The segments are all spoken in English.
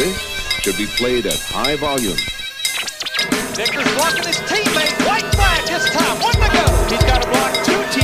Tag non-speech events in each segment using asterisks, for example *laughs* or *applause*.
This should be played at high volume. Vickers blocking his teammate. White flag this time. One to go. He's got to block two teammates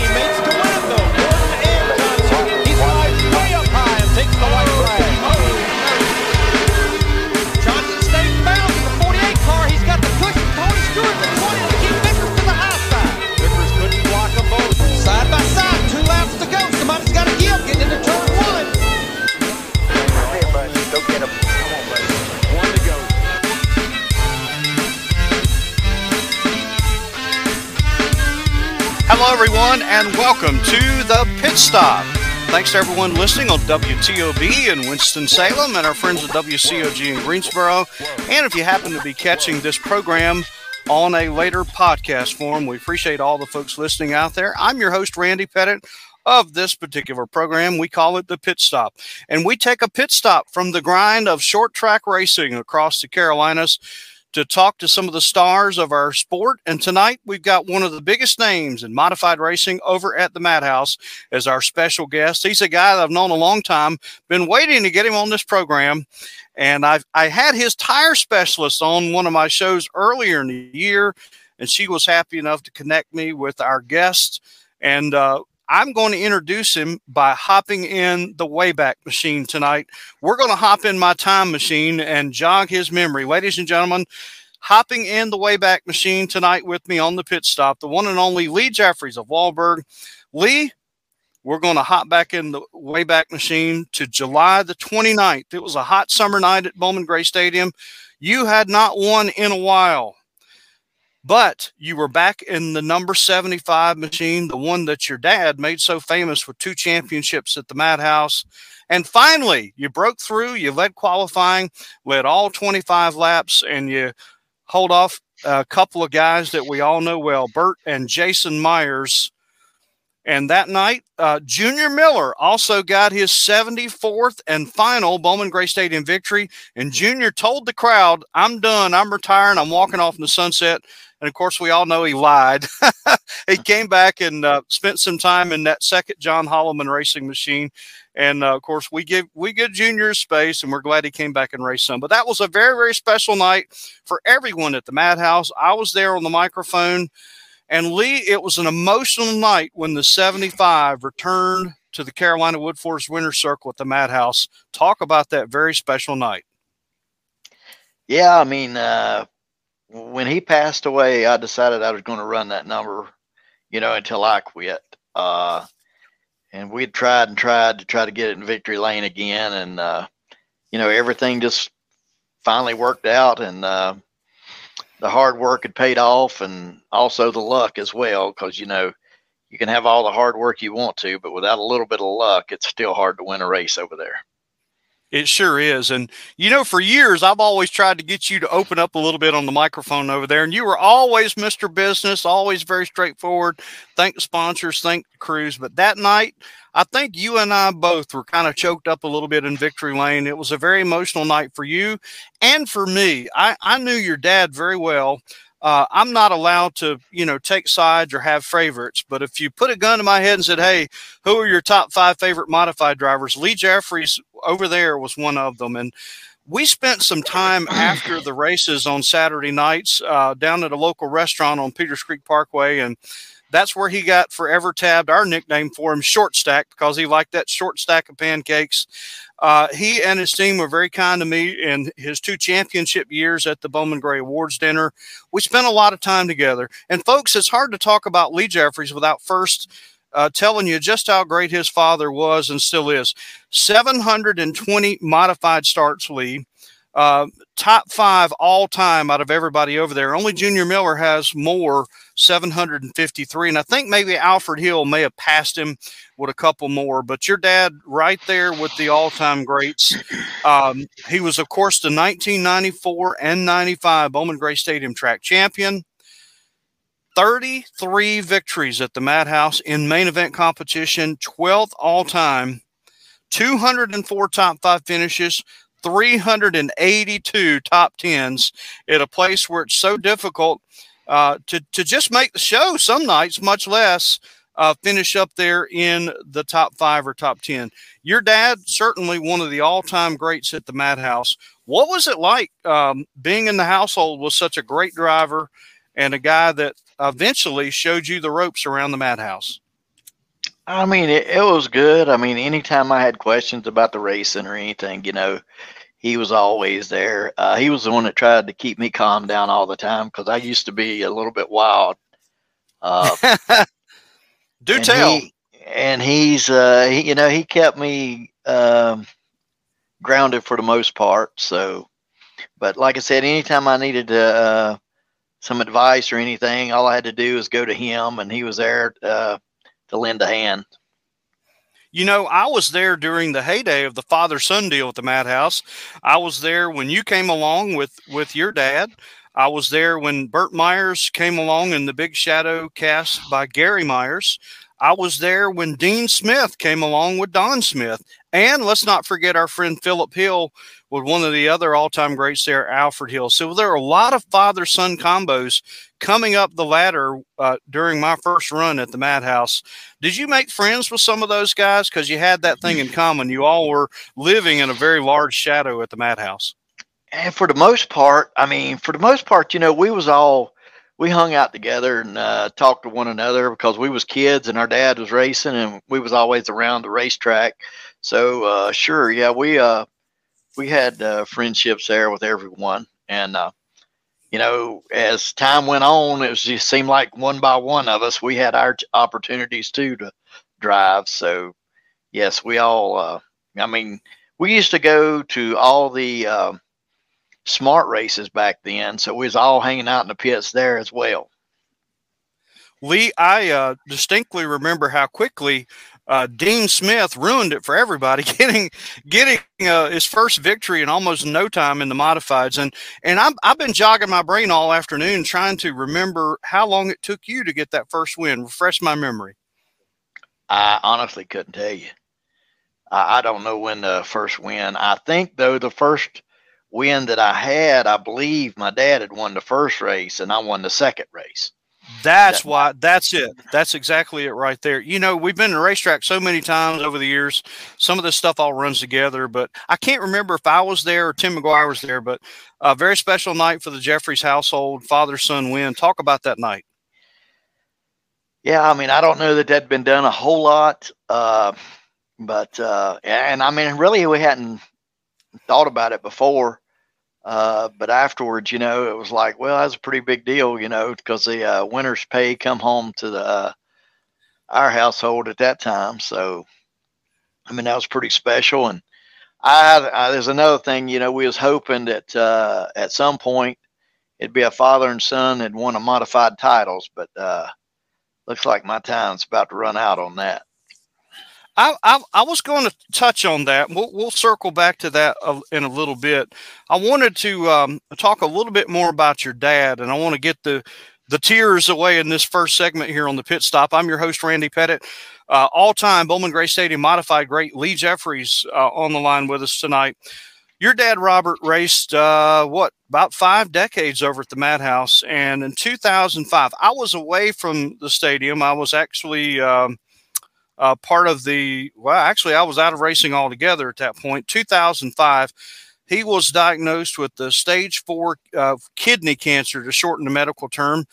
Hello, everyone, and welcome to the Pit Stop. Thanks to everyone listening on WTOB in Winston-Salem and our friends at WCOG in Greensboro. And if you happen to be catching this program on a later podcast form, we appreciate all the folks listening out there. I'm your host, Randy Pettitt. Of this particular program, we call it the Pit Stop. And we take a pit stop from the grind of short track racing across the Carolinas to talk to some of the stars of our sport. And tonight we've got one of the biggest names in modified racing over at the Madhouse as our special guest. He's a guy that I've known a long time, been waiting to get him on this program. And I've I had his tire specialist on one of my shows earlier in the year, and she was happy enough to connect me with our guest. And uh, I'm going to introduce him by hopping in the Wayback Machine tonight. We're going to hop in my time machine and jog his memory. Ladies and gentlemen, hopping in the Wayback Machine tonight with me on the pit stop, the one and only Lee Jeffreys of Walburg. Lee, we're going to hop back in the Wayback Machine to July the 29th. It was a hot summer night at Bowman Gray Stadium. You had not won in a while but you were back in the number 75 machine, the one that your dad made so famous with two championships at the Madhouse. And finally, you broke through, you led qualifying, led all 25 laps, and you hold off a couple of guys that we all know well, Burt and Jason Myers. And that night, uh, Junior Miller also got his 74th and final Bowman Gray Stadium victory. And Junior told the crowd, I'm done. I'm retiring. I'm walking off in the sunset. And of course, we all know he lied. *laughs* he came back and uh, spent some time in that second John Holloman racing machine. And uh, of course, we give we give Junior space, and we're glad he came back and raced some. But that was a very very special night for everyone at the Madhouse. I was there on the microphone, and Lee, it was an emotional night when the 75 returned to the Carolina Woodforce Winner's Circle at the Madhouse. Talk about that very special night. Yeah, I mean, uh, when he passed away, I decided I was going to run that number, you know, until I quit. Uh, and we'd tried and tried to try to get it in victory lane again, and uh, you know, everything just finally worked out, and uh, the hard work had paid off, and also the luck as well, because you know, you can have all the hard work you want to, but without a little bit of luck, it's still hard to win a race over there. It sure is. And, you know, for years, I've always tried to get you to open up a little bit on the microphone over there. And you were always Mr. Business, always very straightforward. Thank the sponsors, thank the crews. But that night, I think you and I both were kind of choked up a little bit in victory lane. It was a very emotional night for you and for me. I, I knew your dad very well. Uh, I'm not allowed to, you know, take sides or have favorites. But if you put a gun to my head and said, "Hey, who are your top five favorite modified drivers?" Lee Jeffreys over there was one of them, and we spent some time after the races on Saturday nights uh, down at a local restaurant on Peters Creek Parkway, and that's where he got forever tabbed our nickname for him, Short Stack, because he liked that short stack of pancakes. Uh, he and his team were very kind to me in his two championship years at the Bowman Gray Awards dinner. We spent a lot of time together. And folks, it's hard to talk about Lee Jeffreys without first uh, telling you just how great his father was and still is. 720 modified starts, Lee. Uh, top five all time out of everybody over there. Only Junior Miller has more, 753. And I think maybe Alfred Hill may have passed him with a couple more, but your dad right there with the all time greats. Um, he was, of course, the 1994 and 95 Bowman Gray Stadium track champion. 33 victories at the Madhouse in main event competition, 12th all time, 204 top five finishes, 382 top tens at a place where it's so difficult uh, to, to just make the show some nights, much less uh, finish up there in the top five or top 10. Your dad, certainly one of the all time greats at the Madhouse. What was it like um, being in the household with such a great driver and a guy that eventually showed you the ropes around the madhouse? I mean, it, it was good. I mean, anytime I had questions about the racing or anything, you know, he was always there. Uh, he was the one that tried to keep me calm down all the time because I used to be a little bit wild. Uh, *laughs* Do tell. He, and he's, uh, he, you know, he kept me um, grounded for the most part. So, but like I said, anytime I needed uh, some advice or anything, all I had to do was go to him, and he was there uh, to lend a hand. You know, I was there during the heyday of the father son deal at the Madhouse. I was there when you came along with with your dad. I was there when Burt Myers came along in the Big Shadow cast by Gary Myers. I was there when Dean Smith came along with Don Smith. And let's not forget our friend Philip Hill with one of the other all time greats there, Alfred Hill. So there are a lot of father son combos coming up the ladder uh, during my first run at the Madhouse. Did you make friends with some of those guys? Because you had that thing in *laughs* common. You all were living in a very large shadow at the Madhouse. And for the most part, I mean, for the most part, you know, we was all we hung out together and uh, talked to one another because we was kids and our dad was racing and we was always around the racetrack. So uh, sure, yeah, we uh, we had uh, friendships there with everyone, and uh, you know, as time went on, it was just seemed like one by one of us we had our opportunities too to drive. So yes, we all. Uh, I mean, we used to go to all the smart races back then. So we was all hanging out in the pits there as well. Lee, I uh, distinctly remember how quickly uh, Dean Smith ruined it for everybody, *laughs* getting getting uh, his first victory in almost no time in the modifieds. And and i have been jogging my brain all afternoon trying to remember how long it took you to get that first win. Refresh my memory. I honestly couldn't tell you. I, I don't know when the first win. I think though the first win that I had, I believe my dad had won the first race and I won the second race. That's why. That's it. That's exactly it right there. You know, we've been in the racetrack so many times over the years. Some of this stuff all runs together, but I can't remember if I was there or Tim McGuire was there. But a very special night for the Jeffreys household, father son win. Talk about that night. Yeah, I mean, I don't know that that'd been done a whole lot, uh, but uh, and I mean, really, we hadn't thought about it before. Uh, but afterwards, you know, it was like, well, that's a pretty big deal, you know, because the uh, winter's pay come home to the uh, our household at that time. So, I mean, that was pretty special. And I, I there's another thing, you know, we was hoping that uh, at some point it'd be a father and son that won a modified titles, but uh, looks like my time's about to run out on that. I, I, I, was going to touch on that. We'll, we'll circle back to that in a little bit. I wanted to um, talk a little bit more about your dad, and I want to get the the tears away in this first segment here on the pit stop. I'm your host, Randy Pettitt. Uh, all time Bowman Gray Stadium modified great Lee Jeffreys uh, on the line with us tonight. Your dad, Robert, raced uh, what about five decades over at the Madhouse, and in 2005, I was away from the stadium. I was actually um, uh, part of the, well, actually, I was out of racing altogether at that point. 2005, he was diagnosed with the stage four uh, kidney cancer, to shorten the medical term.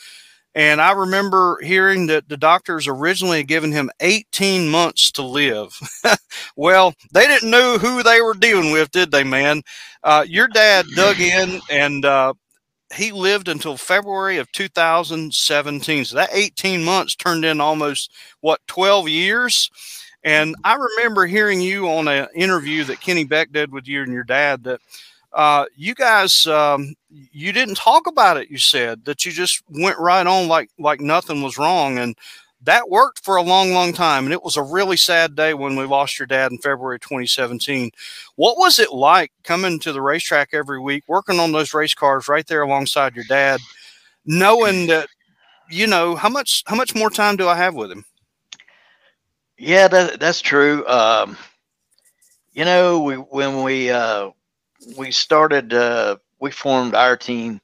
And I remember hearing that the doctors originally had given him 18 months to live. *laughs* well, they didn't know who they were dealing with, did they, man? Uh, your dad dug in and uh, he lived until February of 2017. So that 18 months turned in almost what 12 years. And I remember hearing you on an interview that Kenny Beck did with you and your dad that uh, you guys um, you didn't talk about it. You said that you just went right on like like nothing was wrong, and that worked for a long, long time. And it was a really sad day when we lost your dad in February 2017. What was it like coming to the racetrack every week, working on those race cars right there alongside your dad, knowing that, you know, how much, how much more time do I have with him? Yeah, that, that's true. Um, you know, we, when we, uh, we started, uh, we formed our team,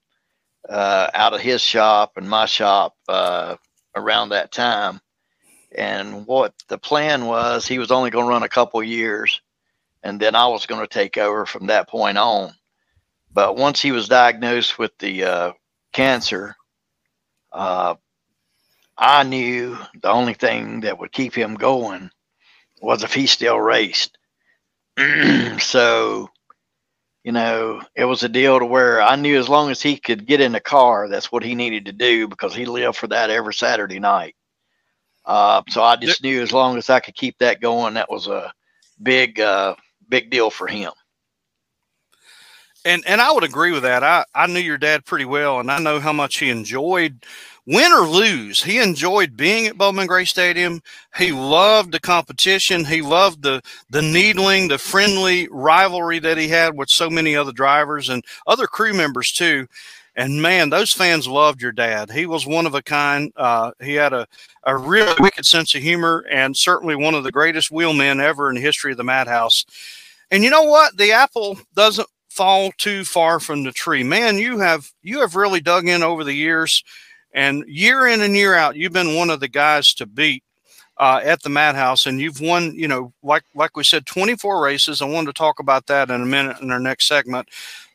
uh, out of his shop and my shop, uh, around that time. And what the plan was, he was only going to run a couple years, and then I was going to take over from that point on. But once he was diagnosed with the uh, cancer, uh, I knew the only thing that would keep him going was if he still raced. *clears throat* so, you know, it was a deal to where I knew as long as he could get in the car, that's what he needed to do because he lived for that every Saturday night. Uh, so I just knew as long as I could keep that going, that was a big, uh, big deal for him. And and I would agree with that. I, I knew your dad pretty well, and I know how much he enjoyed win or lose. He enjoyed being at Bowman Gray Stadium. He loved the competition. He loved the the needling, the friendly rivalry that he had with so many other drivers and other crew members too. And man, those fans loved your dad. He was one of a kind. Uh, he had a, a really wicked sense of humor and certainly one of the greatest wheelmen ever in the history of the Madhouse. And you know what? The apple doesn't fall too far from the tree. Man, you have you have really dug in over the years, and year in and year out, you've been one of the guys to beat uh, at the Madhouse, and you've won. You know, like like we said, 24 races. I wanted to talk about that in a minute in our next segment.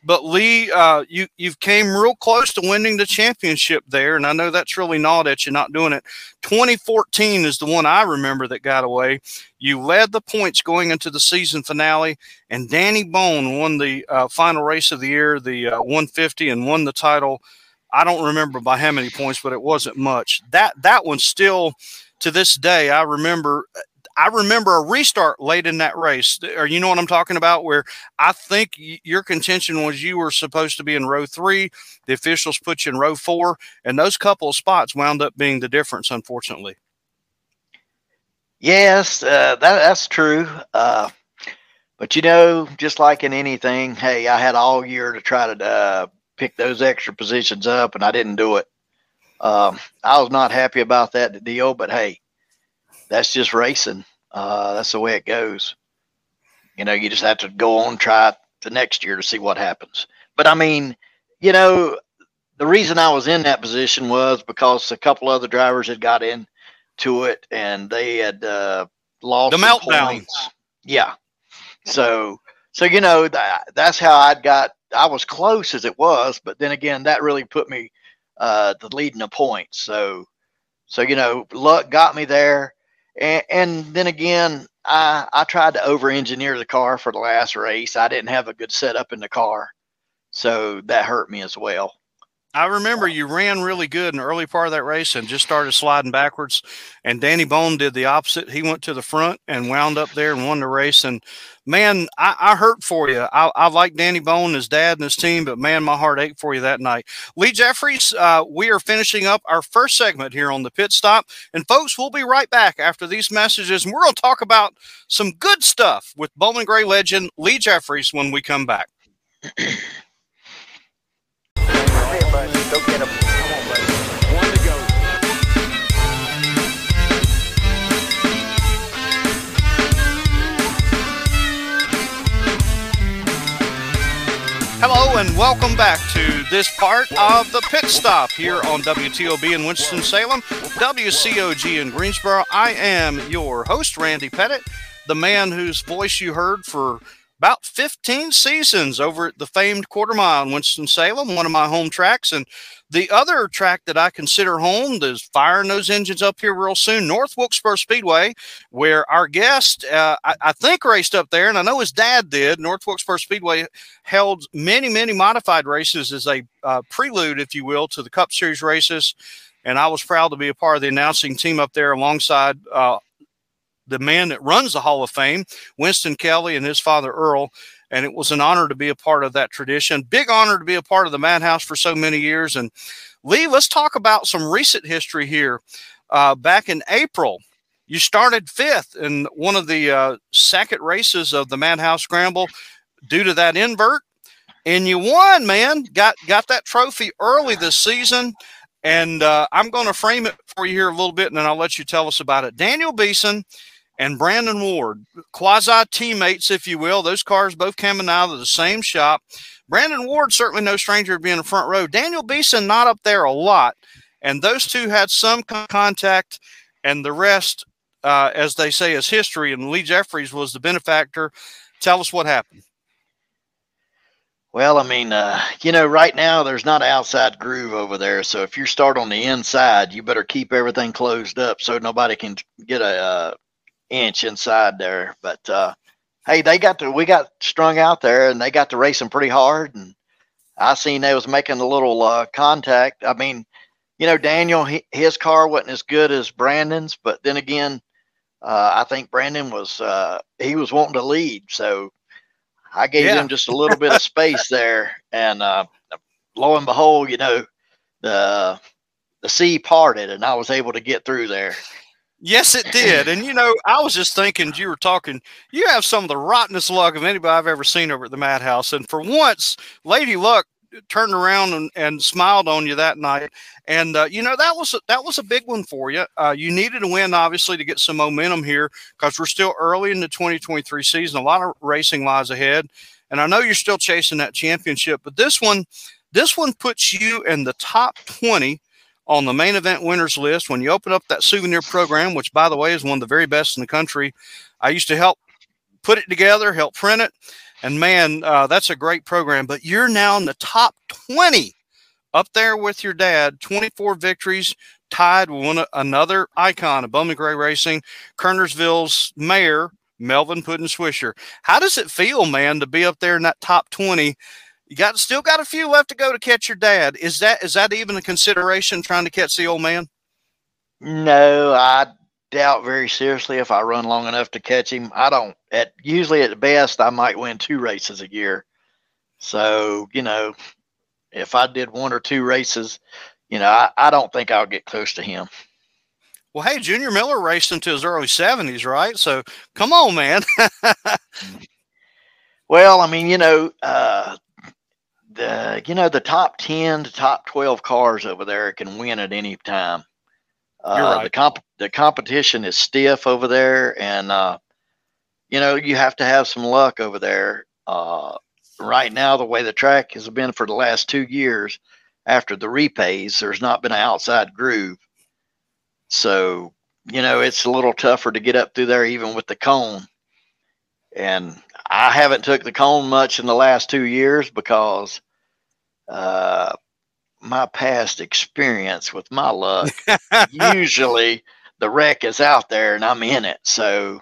But Lee, uh, you you've came real close to winning the championship there, and I know that's really gnawed at you not doing it. 2014 is the one I remember that got away. You led the points going into the season finale, and Danny Bohn won the uh, final race of the year, the uh, 150, and won the title. I don't remember by how many points, but it wasn't much. That that one still, to this day, I remember I remember a restart late in that race. Or you know what I'm talking about? Where I think your contention was you were supposed to be in row three. The officials put you in row four, and those couple of spots wound up being the difference, unfortunately. Yes, uh, that, that's true. Uh, but you know, just like in anything, hey, I had all year to try to uh, pick those extra positions up, and I didn't do it. Um, I was not happy about that deal, but hey, that's just racing. Uh, that's the way it goes. You know, you just have to go on try it the next year to see what happens. But I mean, you know, the reason I was in that position was because a couple other drivers had got in to it and they had uh, lost the meltdown. Points. Yeah. So, so you know that that's how I got. I was close as it was, but then again, that really put me uh, the leading the points. So, so you know, luck got me there. And, and then again, I, I tried to over engineer the car for the last race. I didn't have a good setup in the car. So that hurt me as well. I remember you ran really good in the early part of that race and just started sliding backwards. And Danny Bohn did the opposite. He went to the front and wound up there and won the race. And man, I, I hurt for you. I, I, like Danny Bohn, his dad, and his team, but man, my heart ached for you that night. Lee Jeffreys, uh, we are finishing up our first segment here on the pit stop. And folks, we'll be right back after these messages. And we're going to talk about some good stuff with Bowman Gray legend Lee Jeffreys when we come back. *clears throat* Go get him. Come on, buddy. One to go. Hello and welcome back to this part of the pit stop here on WTOB in Winston-Salem, WCOG in Greensboro. I am your host, Randy Pettitt, the man whose voice you heard for about 15 seasons over at the famed quarter mile in Winston-Salem, one of my home tracks. And the other track that I consider home is firing those engines up here real soon, North Wilkesboro Speedway, where our guest, uh, I, I, think, raced up there, and I know his dad did. North Wilkesboro Speedway held many, many modified races as a uh, prelude, if you will, to the Cup Series races. And I was proud to be a part of the announcing team up there alongside uh, the man that runs the Hall of Fame, Winston Kelley, and his father Earl. And it was an honor to be a part of that tradition. Big honor to be a part of the Madhouse for so many years. And Lee, let's talk about some recent history here. Uh, back in April, you started fifth in one of the uh, second races of the Madhouse Scramble due to that invert, and you won, man. Got got that trophy early this season. And uh, I'm going to frame it for you here a little bit, and then I'll let you tell us about it. Daniel Beeson and Brandon Ward, quasi teammates, if you will. Those cars both coming out of the same shop. Brandon Ward, certainly no stranger to being in the front row. Daniel Beeson, not up there a lot. And those two had some contact, and the rest, uh, as they say, is history. And Lee Jeffreys was the benefactor. Tell us what happened. Well, I mean, uh, you know, right now there's not an outside groove over there. So if you start on the inside, you better keep everything closed up so nobody can get a uh, inch inside there. But uh, hey, they got to we got strung out there and they got to racing pretty hard. And I seen they was making a little uh, contact. I mean, you know, Daniel, he, his car wasn't as good as Brandon's, but then again, uh, I think Brandon was uh, he was wanting to lead, so I gave Yeah. him just a little bit of *laughs* space there, and uh, lo and behold, you know, the the sea parted, and I was able to get through there. Yes, it did. And you know, I was just thinking you were talking, you have some of the rottenest luck of anybody I've ever seen over at the Madhouse. And for once, Lady Luck turned around and, and smiled on you that night. And uh, you know, that was a, that was a big one for you. Uh, you needed a win, obviously, to get some momentum here because we're still early in the 2023 season. A lot of racing lies ahead. And I know you're still chasing that championship, but this one, this one puts you in the top 20 on the main event winners list when you open up that souvenir program, which by the way is one of the very best in the country. I used to help put it together, help print it, and man, uh, that's a great program. But you're now in the top 20 up there with your dad, 24 victories, tied with one another icon of Bowman Gray Racing, Kernersville's mayor, Melvin Puddin Swisher. How does it feel, man, to be up there in that top 20? You got still got a few left to go to catch your dad. Is that is that even a consideration trying to catch the old man? No, I doubt very seriously if I run long enough to catch him. I don't. At usually at the best, I might win two races a year. So you know, if I did one or two races, you know, I, I don't think I'll get close to him. Well, hey, Junior Miller raced into his early seventies, right? So come on, man. *laughs* Well, I mean, you know, uh, the you know the top ten to top twelve cars over there can win at any time. Uh, right. The comp the competition is stiff over there, and uh, you know you have to have some luck over there. Uh, right now, the way the track has been for the last two years, after the repays, there's not been an outside groove, so you know it's a little tougher to get up through there, even with the cone. And I haven't took the cone much in the last two years because uh, my past experience with my luck, *laughs* usually the wreck is out there and I'm in it. So,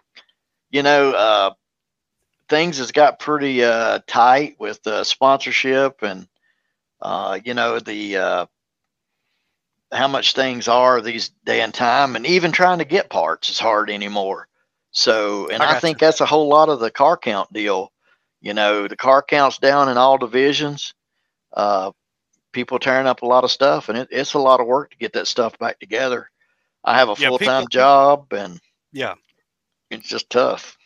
you know, uh, things has got pretty uh, tight with uh, sponsorship and, uh, you know, the uh, how much things are these day and time, and even trying to get parts is hard anymore. So, and I I, think that's a whole lot of the car count deal. You know, the car count's down in all divisions. Uh, people tearing up a lot of stuff, and it, it's a lot of work to get that stuff back together. I have a Yeah, full time job, and yeah. it's just tough.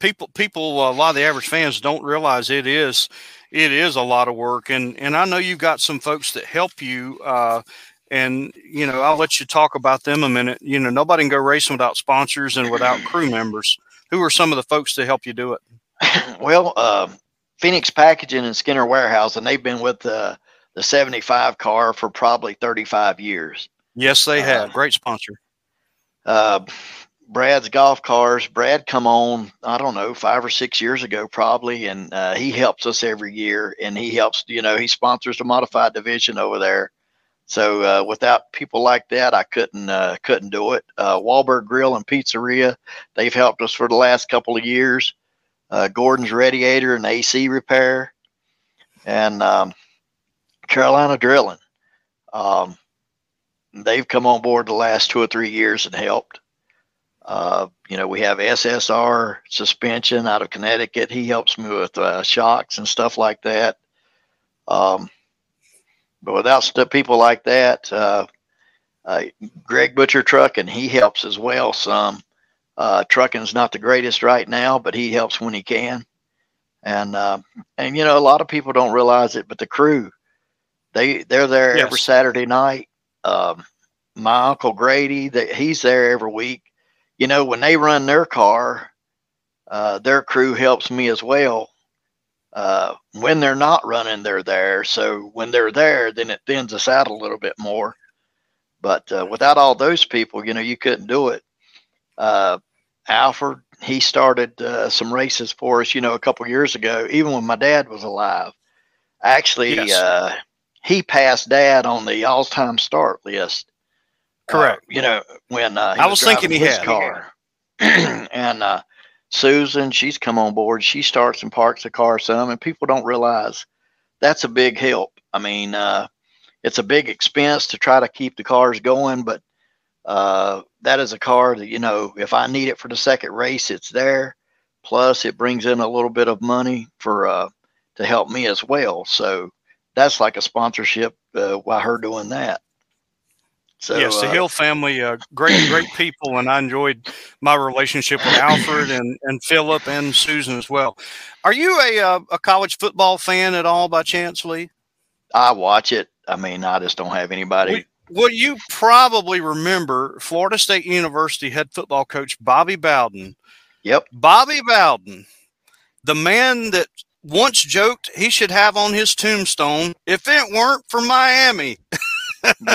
people people a lot of the average fans don't realize it is it is a lot of work and and i know you've got some folks that help you uh and you know i'll let you talk about them a minute you know nobody can go racing without sponsors and without crew members who are some of the folks to help you do it *clears throat* well, uh, Phoenix Packaging and Skinner Warehouse, and they've been with the the 75 car for probably 35 years. yes they Uh, have great sponsor uh, Brad's golf cars. Brad come on, I don't know, five or six years ago probably, and uh, he helps us every year, and he helps. You know, he sponsors the modified division over there. So uh, without people like that, I couldn't uh, couldn't do it. Uh, Walburg Grill and Pizzeria, they've helped us for the last couple of years. Uh, Gordon's Radiator and AC Repair, and um, Carolina Drilling. Um, they've come on board the last two or three years and helped. Uh, you know, we have SSR suspension out of Connecticut. He helps me with uh, shocks and stuff like that. Um, but without people like that, uh, uh, Greg Butcher Trucking, he helps as well some. Uh, trucking's not the greatest right now, but he helps when he can. And uh, and you know, a lot of people don't realize it, but the crew, they they're there every Saturday night. Um, my uncle Grady, that he's there every week. You know, when they run their car, uh, their crew helps me as well. Uh, when they're not running, they're there. So when they're there, then it thins us out a little bit more. But uh, without all those people, you know, you couldn't do it. Uh, Alfred, he started uh, some races for us, you know, a couple years ago, even when my dad was alive. Actually, Yes. uh, he passed Dad on the all-time start list. uh, Correct. you know when uh, he I was thinking he his had. car, *clears throat* and uh, Susan, she's come on board. She starts and parks the car some, and people don't realize that's a big help. I mean, uh, it's a big expense to try to keep the cars going, but uh, that is a car that you know if I need it for the second race, it's there. Plus, it brings in a little bit of money for uh, to help me as well. So that's like a sponsorship uh, by her doing that. So yes, the uh, Hill family, uh, great, great people, and I enjoyed my relationship with Alfred and, and Philip and Susan as well. Are you a uh, a college football fan at all by chance, Lee? I watch it. I mean, I just don't have anybody. Well, you probably remember Florida State University head football coach Bobby Bowden. Yep. Bobby Bowden, the man that once joked he should have on his tombstone, if it weren't for Miami, *laughs*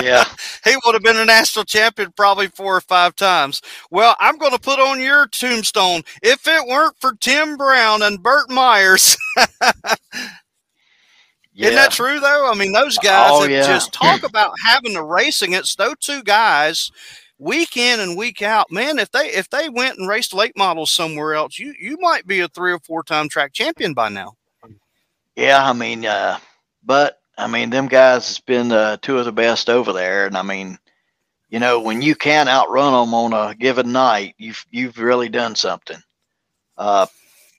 Yeah. *laughs* he would have been a national champion probably four or five times. Well, I'm going to put on your tombstone, if it weren't for Tim Brown and Burt Myers. yeah. *laughs* Isn't that true, though? I mean, those guys Oh, yeah. just talk about having to race against those two guys week in and week out. Man, if they if they went and raced late models somewhere else, you you might be a three or four time track champion by now. Yeah, I mean, uh, but I mean, them guys has been uh, two of the best over there, and I mean, you know, when you can outrun them on a given night, you've you've really done something. Uh,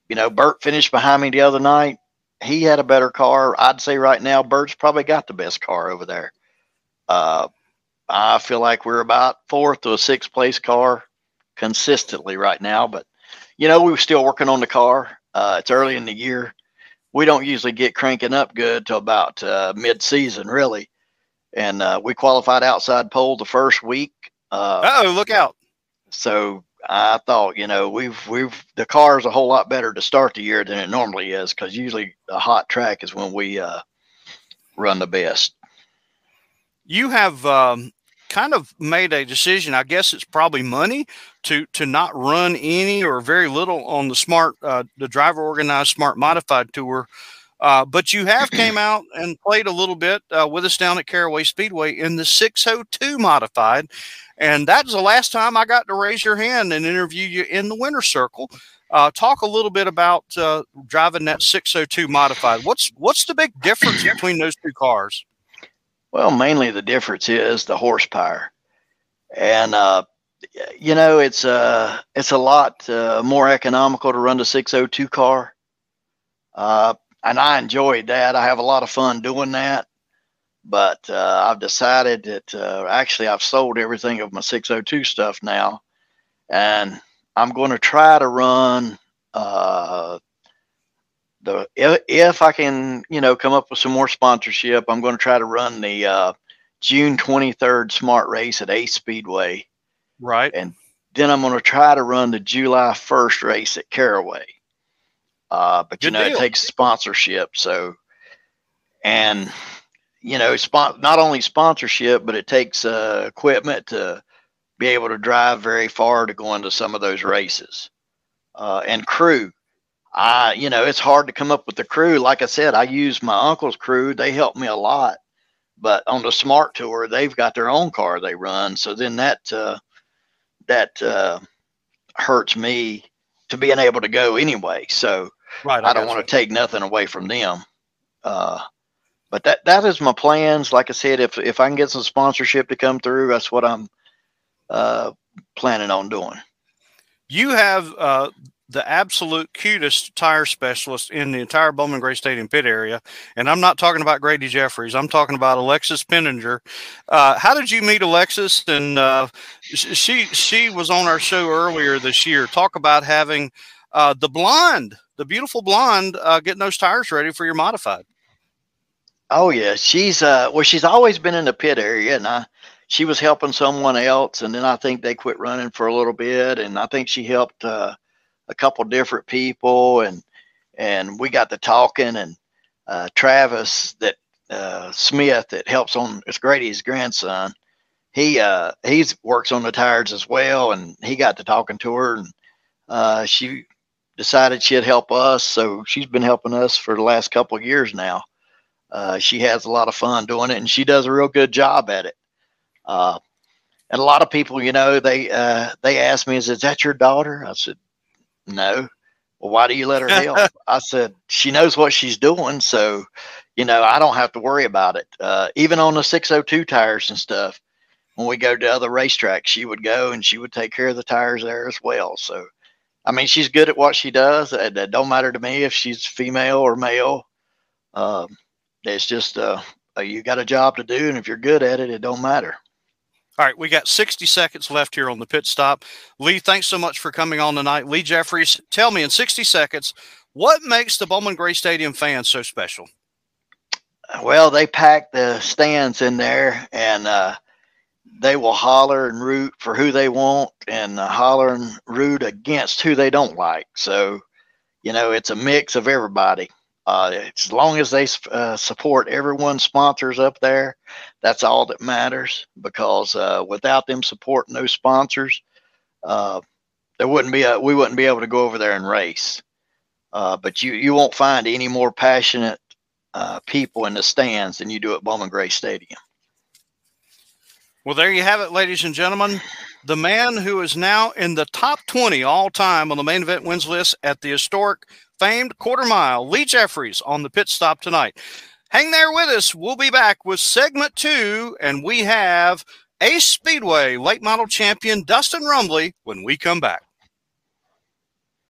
you know, Burt finished behind me the other night. He had a better car. I'd say right now, Burt's probably got the best car over there. Uh, I feel like we're about fourth to a sixth place car consistently right now, but you know, we were still working on the car. Uh, it's early in the year we don't usually get cranking up good till about uh, mid-season, really. And uh, we qualified outside pole the first week, uh, Oh, look out! so I thought, you know, we've we've the car is a whole lot better to start the year than it normally is because usually a hot track is when we uh, run the best. You have um, kind of made a decision. I guess it's probably money to to not run any or very little on the smart uh, the driver organized smart modified tour. Uh, but you have *clears throat* came out and played a little bit uh, with us down at Caraway Speedway in the 602 modified, and that's the last time I got to raise your hand and interview you in the winner circle. Uh, talk a little bit about uh, driving that 602 modified. What's what's the big difference *clears throat* between those two cars? Well, mainly the difference is the horsepower, and uh, you know it's uh it's a lot uh, more economical to run the 602 car, uh, and I enjoyed that. I have a lot of fun doing that, but uh, I've decided that uh, actually I've sold everything of my 602 stuff now, and I'm going to try to run uh, the if, if I can, you know, come up with some more sponsorship, I'm going to try to run the uh, June 23rd Smart Race at Ace Speedway. Right. And then I'm going to try to run the July 1st race at Caraway. Uh, but you know, deal. it takes sponsorship. So, and you know, spon- not only sponsorship, but it takes uh, equipment to be able to drive very far to go into some of those races. Uh, and crew, I, you know, it's hard to come up with the crew. Like I said, I use my uncle's crew. They help me a lot. But on the smart tour, they've got their own car they run. So then that, uh, that, uh, hurts me to being able to go anyway. So, Right. I don't want to take nothing away from them. Uh, but that that is my plans. Like I said, if if I can get some sponsorship to come through, that's what I'm uh, planning on doing. You have uh, the absolute cutest tire specialist in the entire Bowman Gray Stadium pit area, and I'm not talking about Grady Jeffreys. I'm talking about Alexis Penninger. Uh, how did you meet Alexis? And uh, she she was on our show earlier this year. Talk about having uh, the blonde, the beautiful blonde, uh, getting those tires ready for your modified. Oh yeah, she's uh well, she's always been in the pit area, and I she was helping someone else, and then I think they quit running for a little bit, and I think she helped uh, a couple different people, and and we got to talking, and uh, Travis that uh, Smith that helps on it's Grady's grandson. He uh he's works on the tires as well, and he got to talking to her, and uh, she decided she'd help us, so she's been helping us for the last couple of years now. Uh, she has a lot of fun doing it, and she does a real good job at it. Uh, and a lot of people, you know, they uh, they ask me, "Is, is that your daughter?" I said, "No." Well, why do you let her help? *laughs* I said, "She knows what she's doing, so you know I don't have to worry about it." Uh, even on the 602 tires and stuff, when we go to other racetracks, she would go and she would take care of the tires there as well. So, I mean, she's good at what she does. It, it don't matter to me if she's female or male. Um, it's just uh, uh, you got a job to do, and if you're good at it, it don't matter. All right, we got 60 seconds left here on the pit stop. Lee, thanks so much for coming on tonight. Lee Jeffreys, tell me in 60 seconds, what makes the Bowman Gray Stadium fans so special? Well, they pack the stands in there, and uh, they will holler and root for who they want, and uh, holler and root against who they don't like. So, you know, it's a mix of everybody. Uh, as long as they uh, support everyone's sponsors up there, that's all that matters. Because uh, without them supporting those sponsors, uh, there wouldn't be a we wouldn't be able to go over there and race. Uh, but you you won't find any more passionate uh, people in the stands than you do at Bowman Gray Stadium. Well, there you have it, ladies and gentlemen. The man who is now in the top 20 all time on the main event wins list at the historic famed quarter mile, Lee Jeffreys on the pit stop tonight. Hang there with us. We'll be back with segment two, and we have Ace Speedway late model champion Dustin Rumbly when we come back.